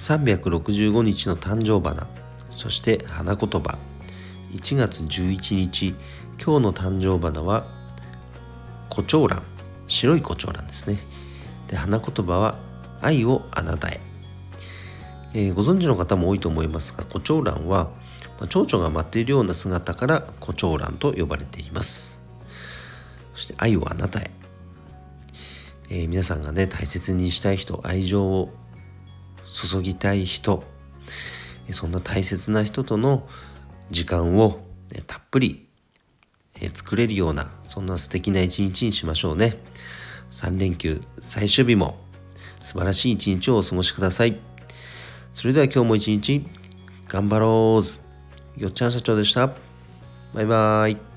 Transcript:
365日の誕生花そして花言葉。1月11日今日の誕生花は胡蝶蘭。白い胡蝶蘭ですね。で花言葉は愛をあなたへ、えー、ご存知の方も多いと思いますが胡蝶蘭は、まあ、蝶々が舞っているような姿から胡蝶蘭と呼ばれています。そして愛をあなたへ、えー、皆さんがね大切にしたい人愛情を注ぎたい人。そんな大切な人との時間を、たっぷり、作れるようなそんな素敵な一日にしましょうね。3連休最終日も素晴らしい一日をお過ごしください。それでは今日も一日頑張ろう。よっちゃん社長でした。バイバイ。